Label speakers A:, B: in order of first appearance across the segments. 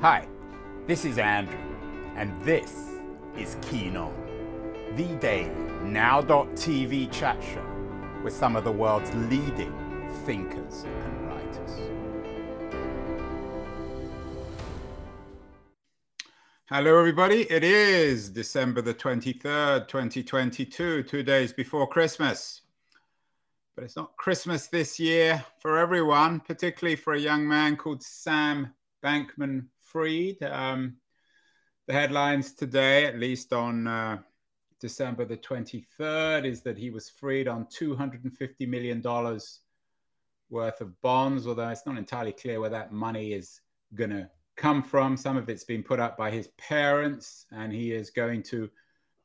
A: Hi, this is Andrew, and this is Keen On, the daily now.tv chat show with some of the world's leading thinkers and writers. Hello, everybody. It is December the 23rd, 2022, two days before Christmas. But it's not Christmas this year for everyone, particularly for a young man called Sam Bankman Fried. Um, the headlines today, at least on uh, December the 23rd, is that he was freed on $250 million worth of bonds, although it's not entirely clear where that money is going to come from. Some of it's been put up by his parents, and he is going to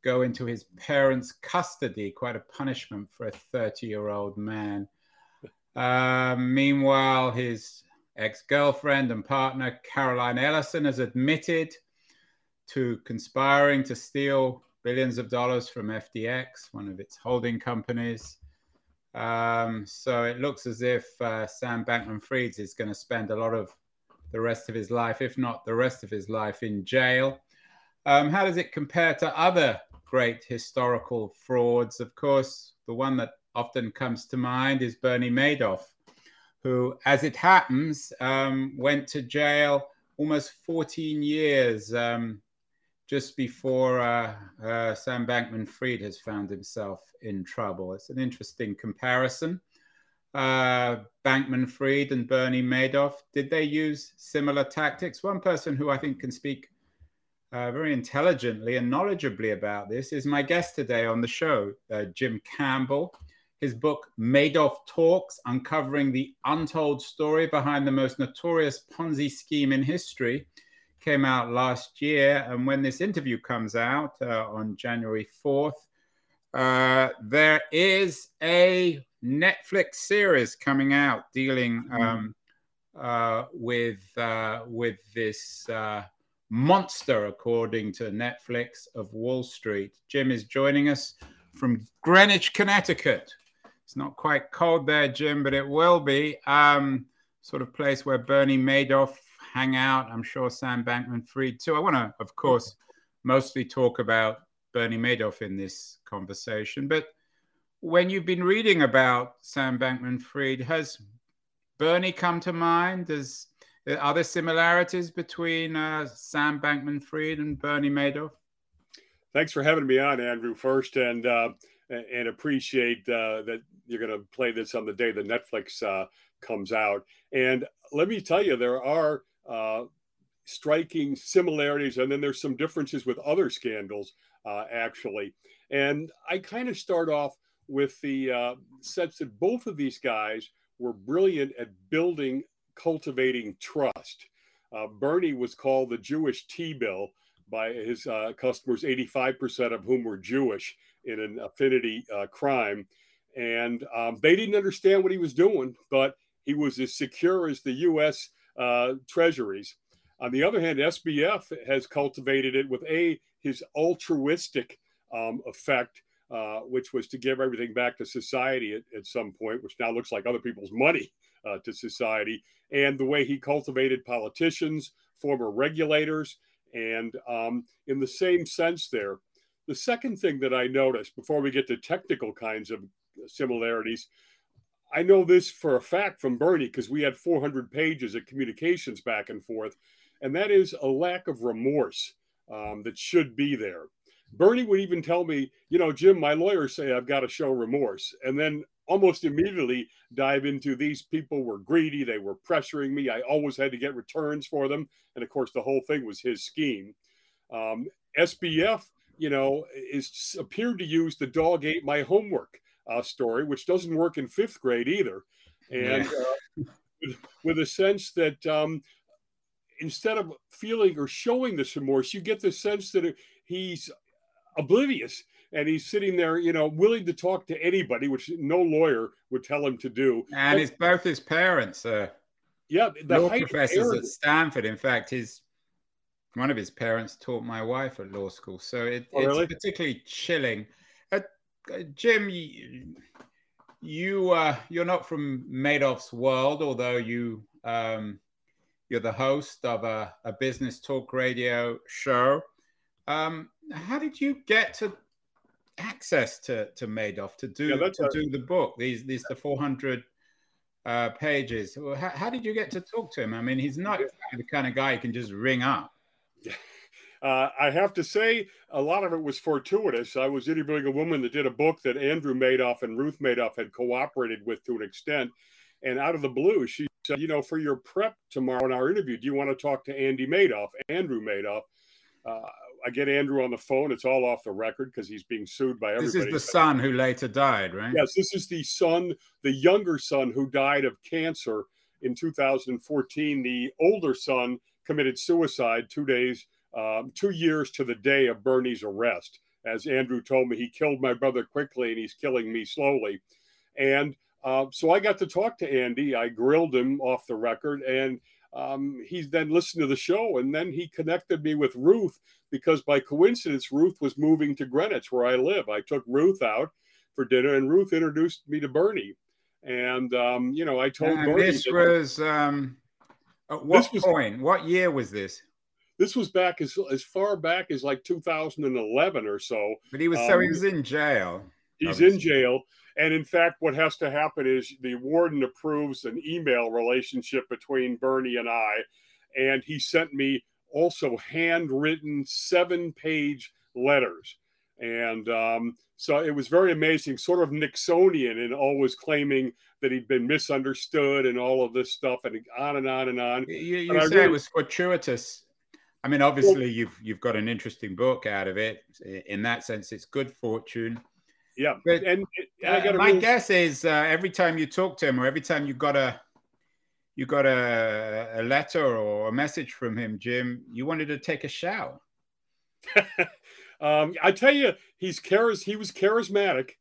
A: go into his parents' custody, quite a punishment for a 30 year old man. Uh, meanwhile, his ex girlfriend and partner, Caroline Ellison, has admitted to conspiring to steal billions of dollars from FTX, one of its holding companies. Um, so it looks as if uh, Sam Bankman Fried is going to spend a lot of the rest of his life, if not the rest of his life, in jail. Um, how does it compare to other great historical frauds? Of course, the one that often comes to mind is Bernie Madoff, who, as it happens, um, went to jail almost 14 years um, just before uh, uh, Sam Bankman Fried has found himself in trouble. It's an interesting comparison uh, Bankman Fried and Bernie Madoff, did they use similar tactics? One person who I think can speak uh, very intelligently and knowledgeably about this is my guest today on the show, uh, Jim Campbell. His book, Madoff Talks Uncovering the Untold Story Behind the Most Notorious Ponzi Scheme in History, came out last year. And when this interview comes out uh, on January 4th, uh, there is a Netflix series coming out dealing mm-hmm. um, uh, with uh, with this uh, monster, according to Netflix, of Wall Street. Jim is joining us from Greenwich, Connecticut. It's not quite cold there, Jim, but it will be. Um, sort of place where Bernie Madoff hang out. I'm sure Sam Bankman Fried too. I want to, of course, mostly talk about Bernie Madoff in this conversation, but when you've been reading about Sam Bankman Fried, has Bernie come to mind? Does are there similarities between uh, Sam Bankman Fried and Bernie Madoff?
B: Thanks for having me on, Andrew, first, and uh, and appreciate uh, that you're going to play this on the day that Netflix uh, comes out. And let me tell you, there are uh, striking similarities, and then there's some differences with other scandals, uh, actually. And I kind of start off with the uh, sense that both of these guys were brilliant at building, cultivating trust. Uh, Bernie was called the Jewish T bill by his customers, 85% of whom were Jewish in an affinity uh, crime. And um, they didn't understand what he was doing, but he was as secure as the U.S. Uh, treasuries. On the other hand, SBF has cultivated it with a his altruistic um, effect uh, which was to give everything back to society at, at, some point, which now looks like other people's money uh, to society, and the way he cultivated politicians, former regulators, and um, in the same sense there. The second thing that I noticed before we get to technical kinds of similarities, I know this for a fact from Bernie because we had 400 pages of communications back and forth, and that is a lack of remorse um, that should be there. Bernie would even tell me, you know, Jim, my lawyers say I've got to show remorse. And then almost immediately dive into these people were greedy. They were pressuring me. I always had to get returns for them. And of course, the whole thing was his scheme. Um, SBF, you know, is appeared to use the dog ate my homework uh, story, which doesn't work in fifth grade either. And uh, with, with, a sense that um, instead of feeling or showing this remorse, you get the sense that he's oblivious and he's sitting there, you know, willing to talk to anybody, which no lawyer would tell him to do.
A: And it's both his parents. Uh,
B: yeah,
A: the law professors at Stanford. In fact, his one of his parents taught my wife at law school, so it, oh, it's really? particularly chilling. Uh, uh, Jim, you, you uh, you're not from Madoff's world, although you um, You're the host of a, a business talk radio show. Um, how did you get to access to, to Madoff to do yeah, to a, do the book? These these the 400 uh, pages. How, how, did you get to talk to him? I mean, he's not the kind of guy you can just ring up.
B: Uh, I have to say, a lot of it was fortuitous. I was interviewing a woman that did a book that Andrew Madoff and Ruth Madoff had cooperated with to an extent. And out of the blue, she said, You know, for your prep tomorrow in our interview, do you want to talk to Andy Madoff, Andrew Madoff? Uh, I get Andrew on the phone. It's all off the record because he's being sued by everybody.
A: This is the son who later died, right?
B: Yes, this is the son, the younger son who died of cancer in 2014. The older son committed suicide two days um, two years to the day of Bernie's arrest. As Andrew told me, he killed my brother quickly and he's killing me slowly. And uh, so I got to talk to Andy. I grilled him off the record, and um, he then listened to the show. And then he connected me with Ruth because by coincidence, Ruth was moving to Greenwich, where I live. I took Ruth out for dinner, and Ruth introduced me to Bernie. And um, you know, I told
A: Bernie this was um, at what was, point? What year was this?
B: This was back as as far back as like 2011 or so.
A: But he was um, so he was in jail.
B: He's obviously. in jail. And in fact, what has to happen is the warden approves an email relationship between Bernie and I. And he sent me also handwritten seven page letters. And um, so it was very amazing, sort of Nixonian, and always claiming that he'd been misunderstood and all of this stuff, and on and on and on.
A: You, you said really, it was fortuitous I mean, obviously, you've you've got an interesting book out of it. In that sense, it's good fortune.
B: Yeah,
A: but and, and uh, my really... guess is uh, every time you talk to him, or every time you got a you got a, a letter or a message from him, Jim, you wanted to take a shower.
B: um, I tell you, he's charis- he was charismatic.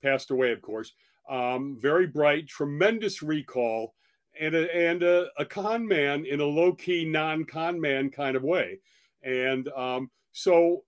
B: Passed away, of course. Um, very bright, tremendous recall and a, and a, a con man in a low key non con man kind of way. And um, so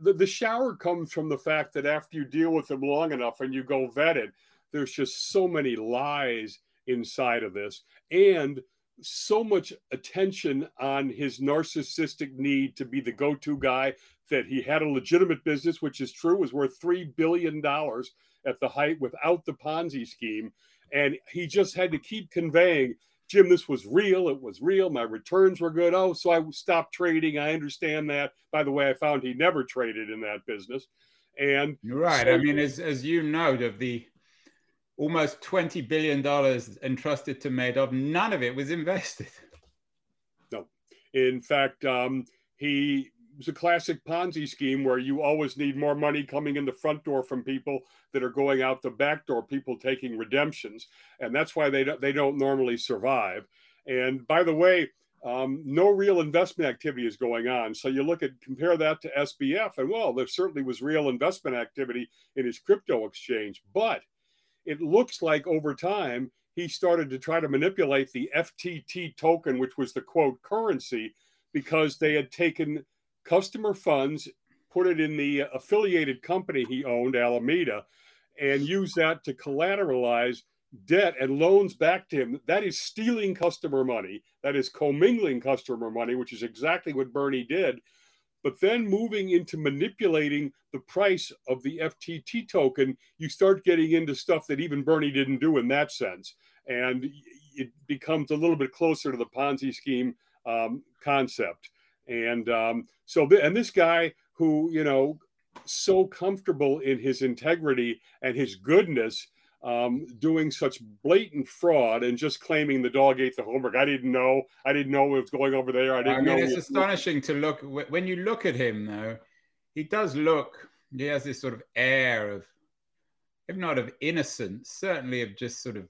B: the, the shower comes from the fact that after you deal with him long enough and you go vetted, there's just so many lies inside of this and so much attention on his narcissistic need to be the go-to guy that he had a legitimate business which is true was worth 3 billion dollars at the height without the ponzi scheme and he just had to keep conveying, Jim, this was real. It was real. My returns were good. Oh, so I stopped trading. I understand that. By the way, I found he never traded in that business. And
A: You're right. So, I mean, as, as you know, of the almost $20 billion entrusted to Madoff, none of it was invested.
B: No. In fact, um, he was a classic Ponzi scheme where you always need more money coming in the front door from people that are going out the back door, people taking redemptions, and that's why they don't, they don't normally survive. And by the way, um, no real investment activity is going on. So you look at compare that to SBF, and well, there certainly was real investment activity in his crypto exchange, but it looks like over time he started to try to manipulate the FTT token, which was the quote currency, because they had taken customer funds, put it in the affiliated company he owned, Alameda, and use that to collateralize debt and loans back to him. That is stealing customer money. That is commingling customer money, which is exactly what Bernie did. But then moving into manipulating the price of the FTT token, you start getting into stuff that even Bernie didn't do in that sense. And it becomes a little bit closer to the Ponzi scheme um, concept. And um, so, and this guy who, you know, so comfortable in his integrity and his goodness, um, doing such blatant fraud and just claiming the dog ate the homework. I didn't know. I didn't know it was going over there. I didn't I mean,
A: know. It's astonishing to look when you look at him, though. He does look. He has this sort of air of, if not of innocence, certainly of just sort of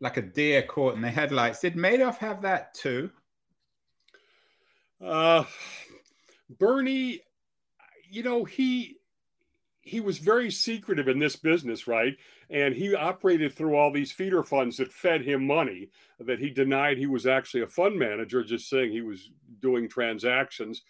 A: like a deer caught in the headlights. Did Madoff have that too?
B: Uh, Bernie, you know, he he was very secretive in this business, right? And he operated through all these feeder funds that fed him money that he denied he was actually a fund manager, just saying he was doing transactions.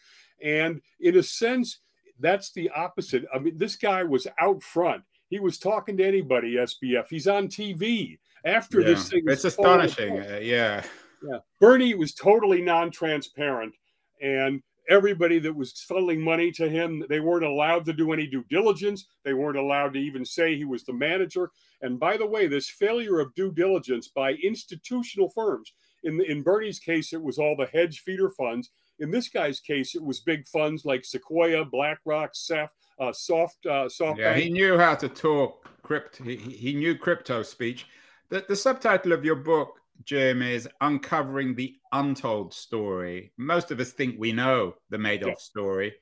B: And in a sense, that's the opposite. I mean, this guy was out front. He was talking to anybody, SBF. He's on TV after
A: yeah.
B: this thing.
A: It's astonishing. Uh, yeah.
B: Yeah. Bernie was totally non transparent. And everybody that was funneling money to him, they weren't allowed to do any due diligence. They weren't allowed to even say he was the manager. And by the way, this failure of due diligence by institutional firms, in, in Bernie's case, it was all the hedge feeder funds. In this guy's case, it was big funds like Sequoia, BlackRock, Saf, uh, Soft, uh, Soft.
A: Yeah, he knew how to talk crypt. He, he knew crypto speech. The, the subtitle of your book, Jim, is Uncovering the Untold Story. Most of us think we know the Madoff yeah. story.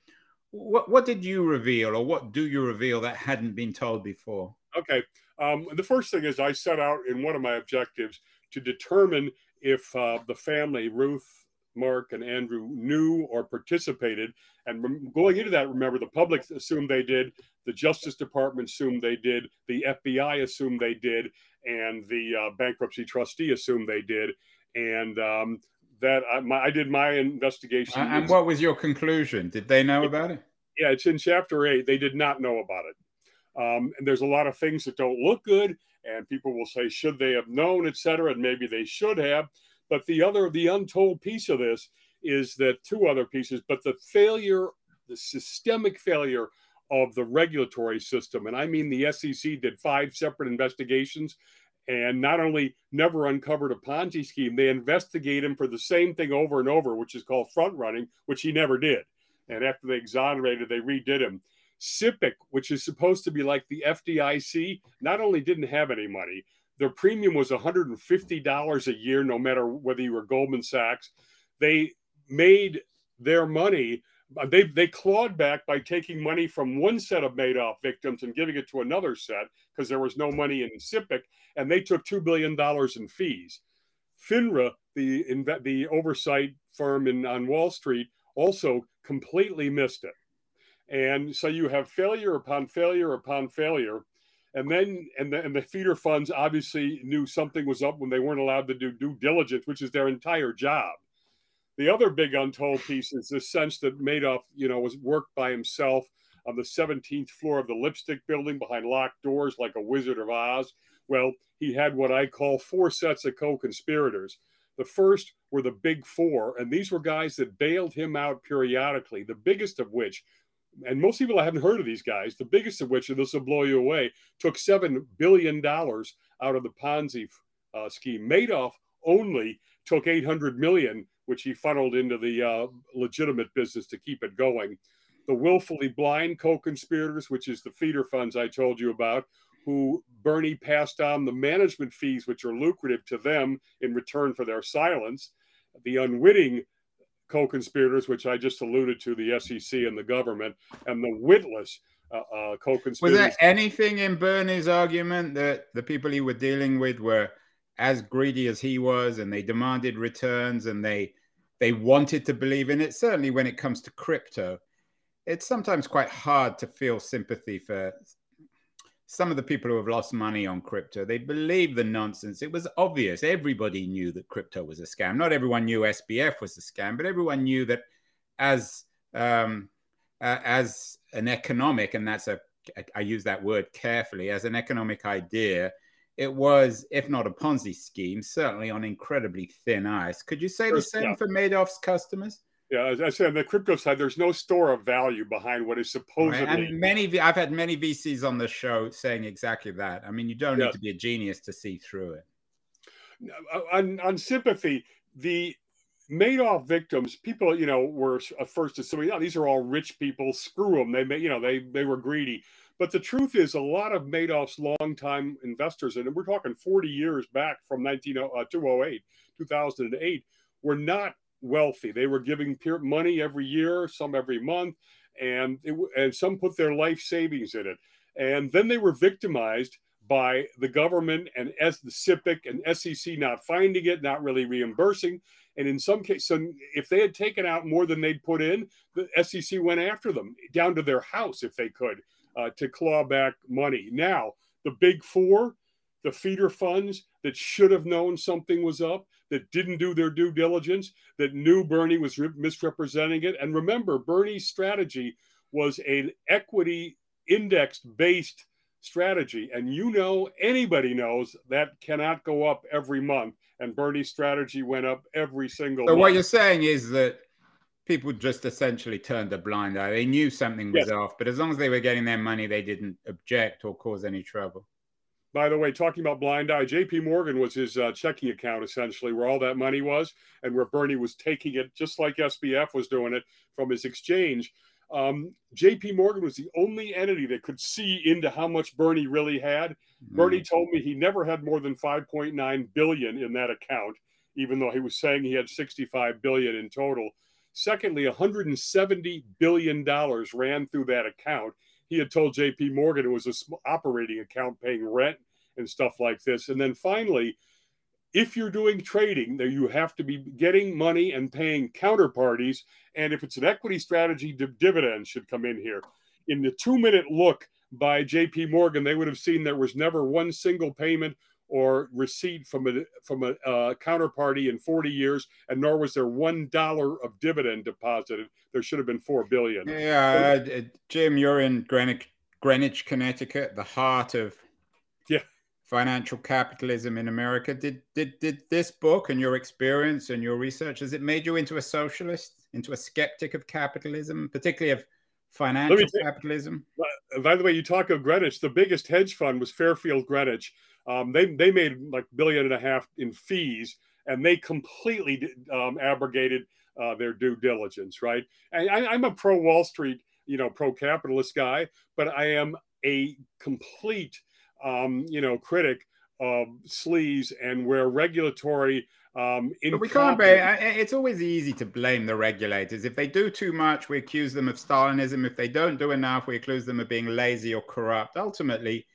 A: What, what did you reveal, or what do you reveal that hadn't been told before?
B: Okay. Um, the first thing is I set out in one of my objectives to determine if uh, the family, Ruth, Mark, and Andrew, knew or participated. And going into that, remember, the public assumed they did, the Justice Department assumed they did, the FBI assumed they did, and the uh, bankruptcy trustee assumed they did. And um, that I, my, I, did my investigation.
A: And what was your conclusion? Did they know about it?
B: Yeah, it's in chapter eight. They did not know about it. Um, and there's a lot of things that don't look good, and people will say, should they have known, et cetera, and maybe they should have. But the other, the untold piece of this is that two other pieces, but the failure, the systemic failure of the regulatory system. And I mean, the SEC did five separate investigations and not only never uncovered a Ponzi scheme, they investigate him for the same thing over and over, which is called front running, which he never did. And after they exonerated, they redid him. SIPC, which is supposed to be like the FDIC, not only didn't have any money, their premium was $150 a year, no matter whether you were Goldman Sachs. They made their money. Uh, they, they clawed back by taking money from one set of Madoff victims and giving it to another set because there was no money in SIPC, and they took $2 billion in fees. FINRA, the, the oversight firm in, on Wall Street, also completely missed it. And so you have failure upon failure upon failure. And then, and the, and the feeder funds obviously knew something was up when they weren't allowed to do due diligence, which is their entire job. The other big untold piece is the sense that Madoff, you know, was worked by himself on the 17th floor of the lipstick building behind locked doors like a Wizard of Oz. Well, he had what I call four sets of co conspirators. The first were the big four, and these were guys that bailed him out periodically, the biggest of which and most people haven't heard of these guys, the biggest of which, and this will blow you away, took $7 billion out of the Ponzi uh, scheme. Madoff only took 800 million, which he funneled into the uh, legitimate business to keep it going. The willfully blind co-conspirators, which is the feeder funds I told you about, who Bernie passed on the management fees, which are lucrative to them in return for their silence. The unwitting co-conspirators, which I just alluded to, the SEC and the government, and the witless uh, uh, co-conspirators.
A: Was there anything in Bernie's argument that the people he were dealing with were as greedy as he was, and they demanded returns, and they they wanted to believe in it? Certainly, when it comes to crypto, it's sometimes quite hard to feel sympathy for some of the people who have lost money on crypto, they believe the nonsense. It was obvious. Everybody knew that crypto was a scam. Not everyone knew SBF was a scam, but everyone knew that as um, uh, as an economic, and that's a I use that word carefully, as an economic idea, it was, if not a Ponzi scheme, certainly on incredibly thin ice. Could you say the same yeah. for Madoff's customers?
B: Yeah, as I said, on the crypto side, there's no store of value behind what is supposedly.
A: Right. And many, I've had many VCs on the show saying exactly that. I mean, you don't need to be a genius to see through it.
B: Uh, on, on sympathy, the Madoff victims, people, you know, were first assuming, oh, these are all rich people. Screw them. They, may, you know, they they were greedy. But the truth is, a lot of Madoff's longtime investors, and we're talking 40 years back from 19, uh, 2008, 2008, were not wealthy. They were giving money every year, some every month, and it, and some put their life savings in it. And then they were victimized by the government and as the SIPC and SEC not finding it, not really reimbursing. And in some cases, if they had taken out more than they'd put in, the SEC went after them down to their house if they could uh, to claw back money. Now, the big four, the feeder funds that should have known something was up, that didn't do their due diligence, that knew Bernie was misrepresenting it. And remember, Bernie's strategy was an equity indexed based strategy. And you know, anybody knows that cannot go up every month. And Bernie's strategy went up every single
A: So
B: month.
A: what you're saying is that people just essentially turned a blind eye. They knew something was
B: Yes.
A: off, but as long as they were getting their money, they didn't object or cause any trouble.
B: By the way, talking about blind eye, JP Morgan was his uh, checking account essentially, where all that money was, and where Bernie was taking it, just like SBF was doing it from his exchange. Um, JP Morgan was the only entity that could see into how much Bernie really had. Bernie
A: Mm.
B: told me he never had more than 5.9 billion in that account, even though he was saying he had 65 billion in total. Secondly, 170 billion dollars ran through that account. He had told JP Morgan it was a operating account paying rent and stuff like this. And then finally, if you're doing trading, there you have to be getting money and paying counterparties. And if it's an equity strategy, div- dividends should come in here. In the two minute look by JP Morgan, they would have seen there was never one single payment or receipt from a from a uh, counterparty in 40 years, and nor was there one dollar of dividend deposited. There should have been four billion.
A: Yeah, uh, uh, Jim, you're in Greenwich, Greenwich, Connecticut, the heart of
B: Yeah.
A: financial capitalism in America. Did did did this book and your experience and your research has it made you into a socialist, into a skeptic of capitalism, particularly of financial capitalism?
B: By the way, you talk of Greenwich. The biggest hedge fund was Fairfield Greenwich. Um, they they made like billion and a half in fees, and they completely um, abrogated uh, their due diligence. Right? And I, I'm a pro Wall Street, you know, pro capitalist guy, but I am a complete, um, you know, critic of sleaze and where regulatory. Um,
A: But we can't be. It's always easy to blame the regulators. If they do too much, we accuse them of Stalinism. If they don't do enough, we accuse them of being lazy or corrupt. Ultimately,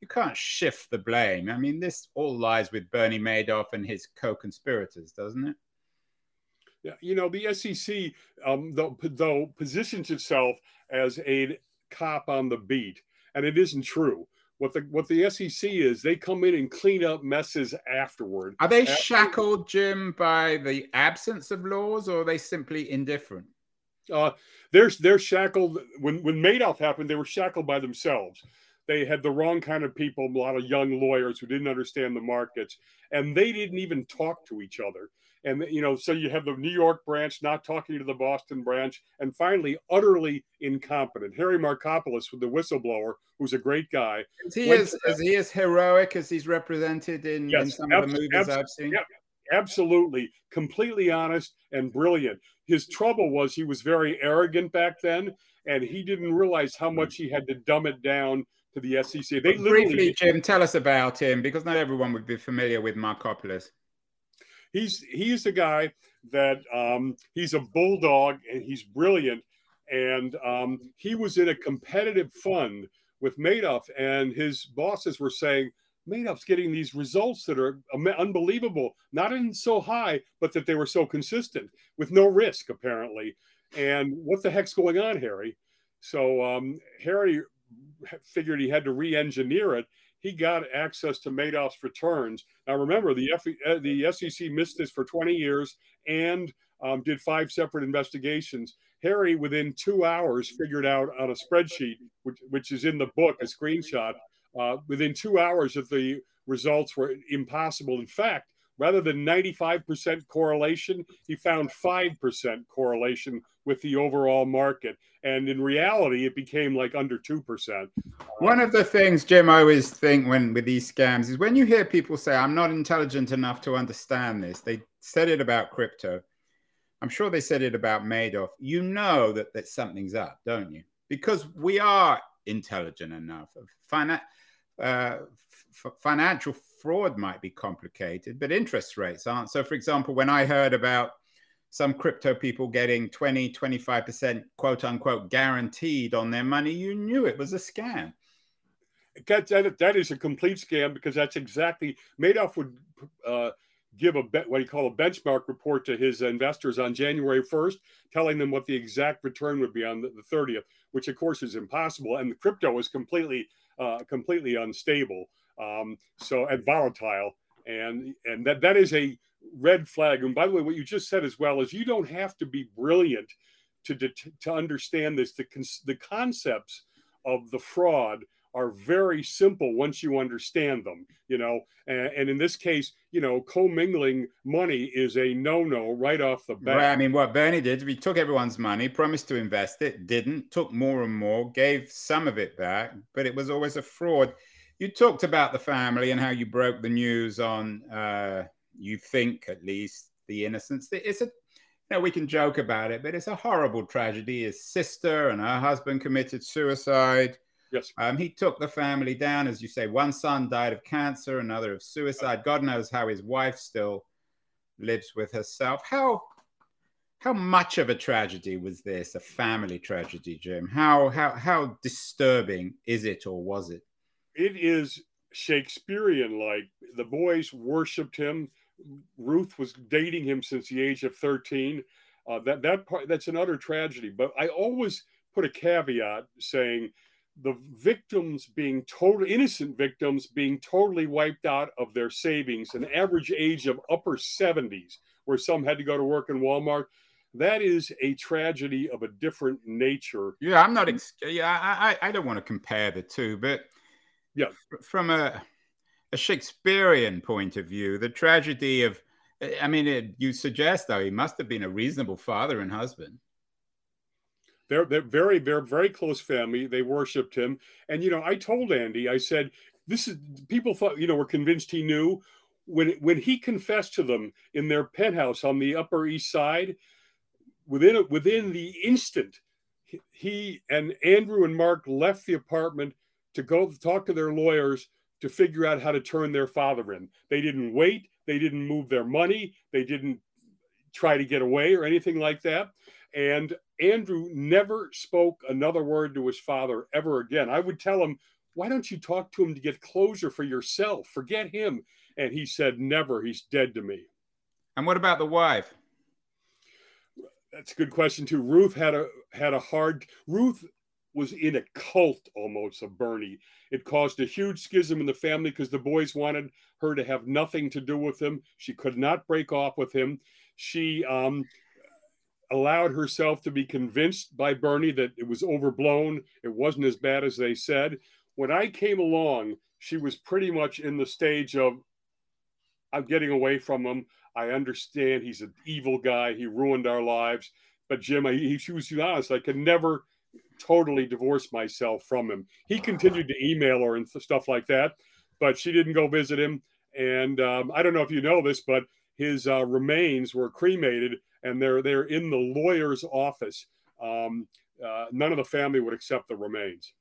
A: you can't shift the blame. I mean, this all lies with Bernie Madoff and his co-conspirators, doesn't it?
B: Yeah, you know the SEC, um, though, though positions itself as a cop on the beat, and it isn't true. What the what the SEC is, they come in and clean up messes afterward.
A: Are they
B: Absolutely.
A: shackled, Jim, by the absence of laws, or are they simply indifferent?
B: Uh, they're they're shackled when when Madoff happened. They were shackled by themselves. They had the wrong kind of people, a lot of young lawyers who didn't understand the markets, and they didn't even talk to each other. And you know, so you have the New York branch not talking to the Boston branch, and finally, utterly incompetent. Harry Markopolos, with the whistleblower, who's a great guy.
A: Is he
B: to-
A: is he as heroic as he's represented in, in
B: Yes,
A: some of the movies
B: abs-
A: I've seen?
B: yep. absolutely completely honest and brilliant his trouble was he was very arrogant back then and he didn't realize how hmm. much he had to dumb it down to the sec they
A: briefly, Jim, tell us about him because not everyone would be familiar with Markopolos.
B: he's he's the guy that um, he's a bulldog and he's brilliant. And um, he was in a competitive fund with Madoff and his bosses were saying Madoff's getting these results that are unbelievable. Not in so high but that they were so consistent with no risk apparently. And what the heck's going on Harry? So um, Harry figured he had to re-engineer it he got access to Madoff's returns. Now, remember, the, F- uh, the SEC missed this for 20 years and um, did five separate investigations. Harry, within two hours, figured out on a spreadsheet, which, which is in the book, a screenshot, uh, within two hours that the results were impossible. In fact, rather than 95% correlation, he found 5% correlation with the overall market. And in reality, it became like under 2%.
A: One of the things, Jim, I always think when with these scams is when you hear people say, I'm not intelligent enough to understand this, they said it about crypto. I'm sure they said it about Madoff. You know that, that something's up, don't you? Because we are intelligent enough. Finan- uh, f- financial fraud might be complicated, but interest rates aren't. So, for example, when I heard about some crypto people getting 20, 25% quote unquote guaranteed on their money, you knew it was a scam.
B: that, that, is a complete scam because that's exactly Madoff would uh, give a what he call a benchmark report to his investors on January 1st, telling them what the exact return would be on the, the 30th, which of course is impossible. And the crypto is completely uh, completely unstable, um, so and volatile, and and that that is a red flag. And by the way, what you just said as well is you don't have to be brilliant to to understand this. The the concepts of the fraud are very simple once you understand them, you know. And, and in this case, you know, commingling money is a no-no right off the bat. Right.
A: I mean, what Bernie did, he took everyone's money, promised to invest it, didn't, took more and more, gave some of it back, but it was always a fraud. You talked about the family and how you broke the news on, uh, you think at least, the innocence. It's a you know, we can joke about it, but it's a horrible tragedy. His sister and her husband committed suicide.
B: Yes.
A: Um, he took the family down, as you say. One son died of cancer, another of suicide. God knows how his wife still lives with herself. How how much of a tragedy was this? A family tragedy, Jim? How how how disturbing is it, or was it?
B: It is Shakespearean. Like the boys worshipped him. Ruth was dating him since the age of thirteen. Uh, that that part that's another tragedy. But I always put a caveat saying the victims being totally innocent victims being totally wiped out of their savings, an average age of upper 70s, where some had to go to work in Walmart. That is a tragedy of a different nature.
A: Yeah, I'm not. Ex- yeah, I, I don't want to compare the two, but
B: yeah,
A: from a a Shakespearean point of view, the tragedy of, I mean, it, you suggest though he must have been a reasonable father and husband.
B: They're they're very they're very close family. They worshipped him, and you know I told Andy I said this is people thought you know were convinced he knew when when he confessed to them in their penthouse on the Upper East Side. Within within the instant, he and Andrew and Mark left the apartment to go talk to their lawyers to figure out how to turn their father in. They didn't wait. They didn't move their money. They didn't try to get away or anything like that. And Andrew never spoke another word to his father ever again. I would tell him, why don't you talk to him to get closure for yourself? Forget him. And he said, never. He's dead to me.
A: And what about the wife?
B: That's a good question too. Ruth had a had a hard Ruth was in a cult almost of Bernie. It caused a huge schism in the family because the boys wanted her to have nothing to do with him. She could not break off with him. She um, allowed herself to be convinced by Bernie that it was overblown, it wasn't as bad as they said. When I came along, she was pretty much in the stage of I'm getting away from him. I understand he's an evil guy. He ruined our lives. But Jim, I, he, she was honest. I could never totally divorced myself from him. He continued to email her and stuff like that, but she didn't go visit him. And um, I don't know if you know this, but his uh, remains were cremated and they're they're in the lawyer's office. Um, uh, none of the family would accept the remains.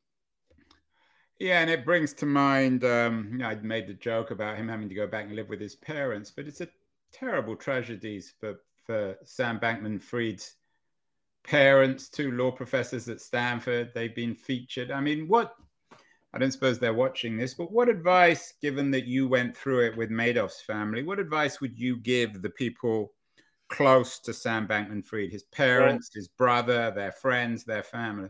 A: Yeah, and it brings to mind. Um, I made the joke about him having to go back and live with his parents, but it's a terrible tragedies for for Sam Bankman-Fried's parents, two law professors at Stanford. They've been featured. I mean, what? I don't suppose they're watching this, but what advice, given that you went through it with Madoff's family, what advice would you give the people close to Sam Bankman Fried, his parents, well, his brother, their friends, their family?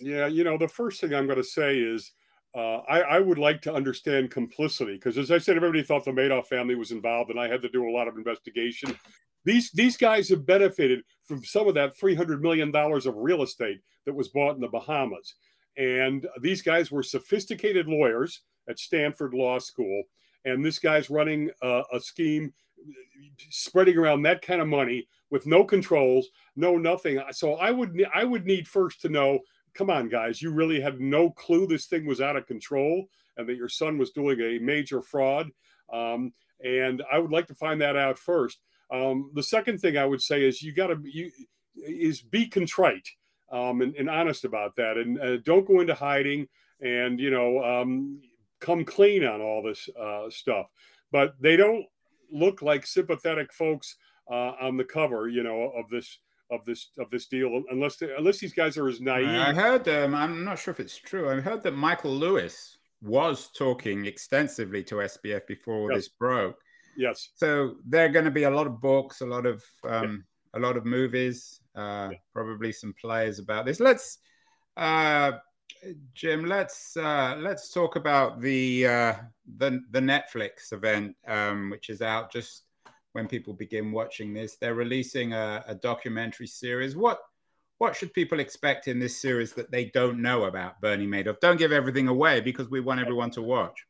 B: Yeah, you know, the first thing I'm going to say is uh, I, I, would like to understand complicity because, as I said, everybody thought the Madoff family was involved, and I had to do a lot of investigation. These these guys have benefited from some of that three hundred million dollars of real estate that was bought in the Bahamas, and these guys were sophisticated lawyers at Stanford Law School, and this guy's running a, a scheme spreading around that kind of money with no controls, no nothing. So I would I would need first to know, come on guys, you really had no clue this thing was out of control and that your son was doing a major fraud. Um, and I would like to find that out first. Um, the second thing I would say is you got to you is be contrite um, and, and, honest about that, and uh, don't go into hiding, and you know um, come clean on all this uh, stuff. But they don't look like sympathetic folks uh, on the cover, you know, of this of this of this deal, unless they, unless these guys are as naive. I
A: heard. Um, I'm not sure if it's true. I heard that Michael Lewis was talking extensively to SBF before yes. this broke.
B: Yes.
A: So there are going to be a lot of books, a lot of um, yeah. a lot of movies, uh, yeah. probably some plays about this. Let's uh, Jim, let's uh, let's talk about the uh, the the Netflix event, um, which is out just when people begin watching this. They're releasing a, a, documentary series. What what should people expect in this series that they don't know about Bernie Madoff? Don't give everything away because we want everyone to watch.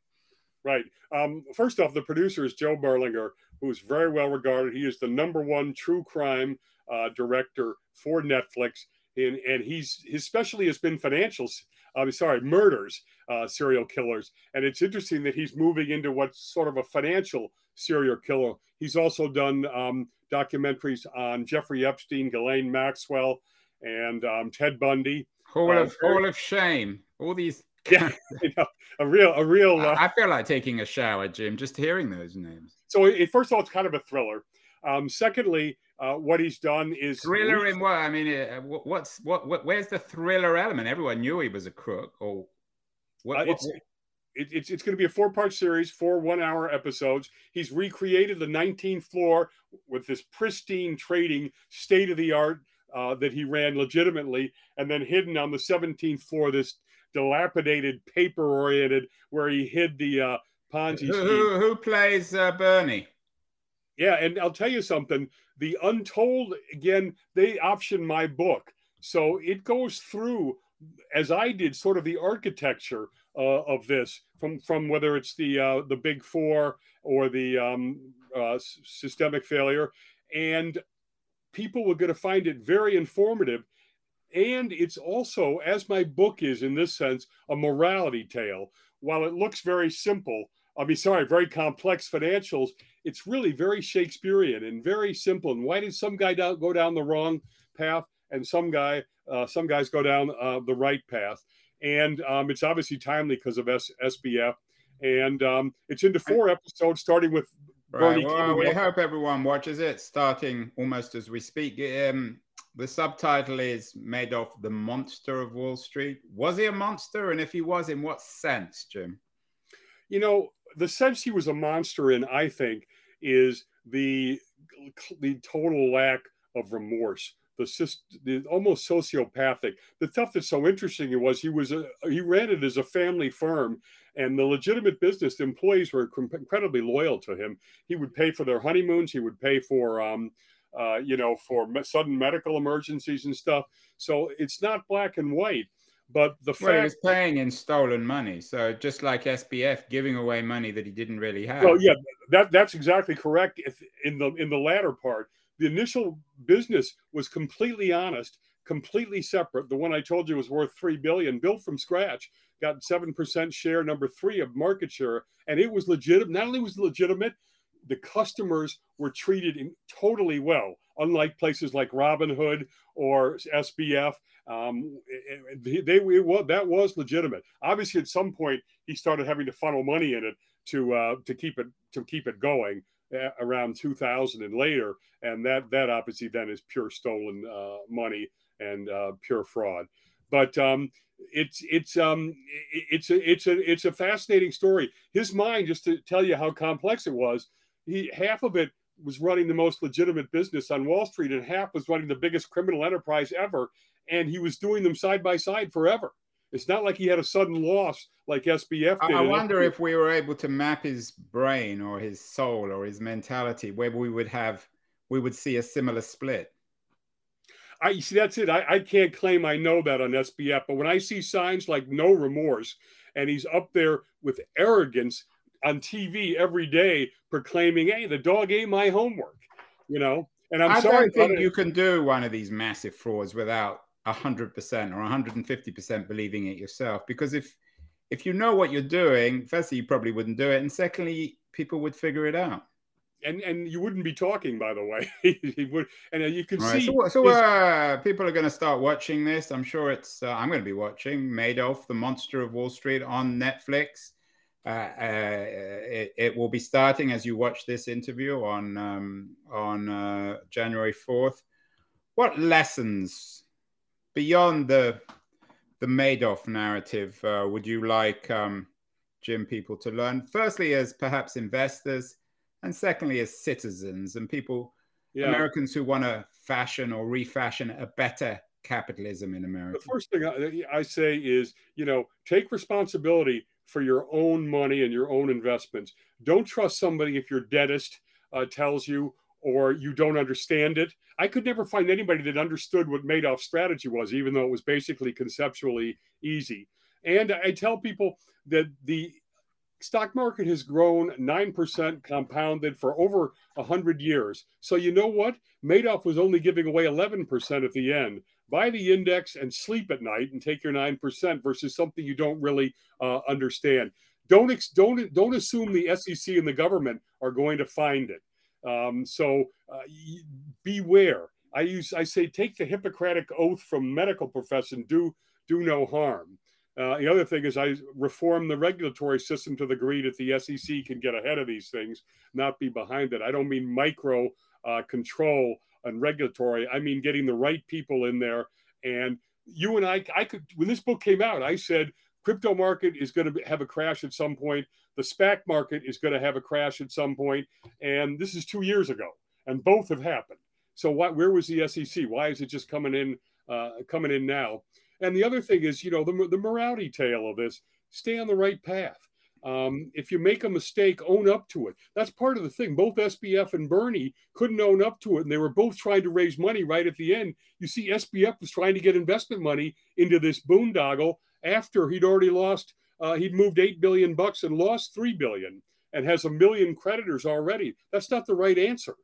B: Right. Um, first off, the producer is Joe Berlinger, who is very well regarded. He is the number one true crime uh, director for Netflix, and, and he's his specialty has been financial. I'm sorry, murders, uh, serial killers, and it's interesting that he's moving into what's sort of a financial serial killer. He's also done um, documentaries on Jeffrey Epstein, Ghislaine Maxwell, and um, Ted Bundy.
A: Hall uh, of Hall of Shame. All these.
B: Yeah, you know, a real, a real. Uh,
A: I feel like taking a shower, Jim, just hearing those names.
B: So, it, first of all, it's kind of a thriller. Um, secondly, uh, what he's done is
A: thriller in what? I mean, uh, what's what, what? Where's the thriller element? Everyone knew he was a crook, or
B: what? Uh, what, it's, it, it's it's going to be a four part series, four one hour episodes. He's recreated the 19th floor with this pristine trading, state of the art uh, that he ran legitimately, and then hidden on the 17th floor, this dilapidated, paper oriented, where he hid the uh, Ponzi
A: who, who, who, plays uh, Bernie?
B: Yeah, and I'll tell you something. The Untold, again, they option my book. So it goes through, as I did, sort of the architecture uh, of this, from from whether it's the uh, the Big Four or the um, uh, systemic failure, and people were going to find it very informative. And it's also, as my book is in this sense, a morality tale. While it looks very simple, I mean, sorry, very complex financials, it's really very Shakespearean and very simple. And why did some guy down, go down the wrong path and some guy, uh, some guys go down uh, the right path? And um, it's obviously timely because of S- SBF. And um, it's into four episodes, starting with
A: Right. Well, we hope everyone watches it starting almost as we speak. Um, the subtitle is Madoff the Monster of Wall Street. Was he a monster? And if he was, in what sense, Jim?
B: You know, the sense he was a monster in, I think, is the the total lack of remorse the, the almost sociopathic. The stuff that's so interesting It was he was a, he ran it as a family firm, and the legitimate business the employees were incredibly loyal to him. He would pay for their honeymoons. He would pay for um, uh, you know for sudden medical emergencies and stuff. So it's not black and white. But the
A: well, fact he was paying in stolen money, so just like SBF giving away money that he didn't really have.
B: Well, yeah, that that's exactly correct. If in the in the latter part, the initial business was completely honest, completely separate. The one I told you was worth three billion, built from scratch, got seven percent share, number three of market share, and it was legitimate. Not only was it legitimate, the customers were treated in, totally well, unlike places like Robinhood or SBF. Um, they, they it that was legitimate. Obviously, at some point, he started having to funnel money in it to uh, to keep it to keep it going around 2000 and later, and that that obviously then is pure stolen uh, money and uh, pure fraud. But um, it's it's um, it's a it's a it's a fascinating story. His mind, just to tell you how complex it was, he half of it was running the most legitimate business on Wall Street, and half was running the biggest criminal enterprise ever, and he was doing them side by side forever. It's not like he had a sudden loss like SBF did.
A: I wonder if we were able to map his brain or his soul or his mentality, where we would have, we would see a similar split.
B: I see. That's it. I, I can't claim I know that on SBF, but when I see signs like no remorse, and he's up there with arrogance on TV every day, proclaiming, "Hey, the dog ate my homework," you know. And I'm
A: I
B: sorry.
A: I don't think you can do one of these massive frauds without 100% or 150% believing it yourself because if if you know what you're doing firstly you probably wouldn't do it and secondly people would figure it out
B: and and you wouldn't be talking by the way he would and you can right. see
A: so, so uh, people are going to start watching this i'm sure it's uh, i'm going to be watching madoff the monster of wall street on netflix uh, uh, it, it, will be starting as you watch this interview on um, on uh, January 4th. What lessons beyond the the Madoff narrative, uh, would you like um, Jim people to learn? Firstly, as perhaps investors, and secondly, as citizens and people, yeah. Americans who want to fashion or refashion a better capitalism in America.
B: The first thing I, I say is, you know, take responsibility for your own money and your own investments. Don't trust somebody if your dentist uh, tells you or you don't understand it. I could never find anybody that understood what Madoff's strategy was, even though it was basically conceptually easy. And I tell people that the stock market has grown 9% compounded for over 100 years. So you know what? Madoff was only giving away 11% at the end. Buy the index and sleep at night and take your 9% versus something you don't really uh, understand. Don't, ex- don't, don't assume the SEC and the government are going to find it. Um, so uh, beware. I use I say take the Hippocratic oath from medical profession. Do do no harm. Uh, the other thing is I reform the regulatory system to the degree that the SEC can get ahead of these things, not be behind it. I don't mean micro uh, control and regulatory. I mean getting the right people in there. And you and I, I could when this book came out, I said crypto market is going to have a crash at some point. The SPAC market is going to have a crash at some point. and this is two years ago, and both have happened. So why, where was the SEC? Why is it just coming in uh, coming in now? And the other thing is, you know, the, the morality tale of this: stay on the right path. Um, if you make a mistake, own up to it. That's part of the thing. Both SBF and Bernie couldn't own up to it, and they were both trying to raise money right at the end. You see, SBF was trying to get investment money into this boondoggle after he'd already lost. Uh, he'd moved eight billion bucks and lost three billion, and has a million creditors already. That's not the right answer.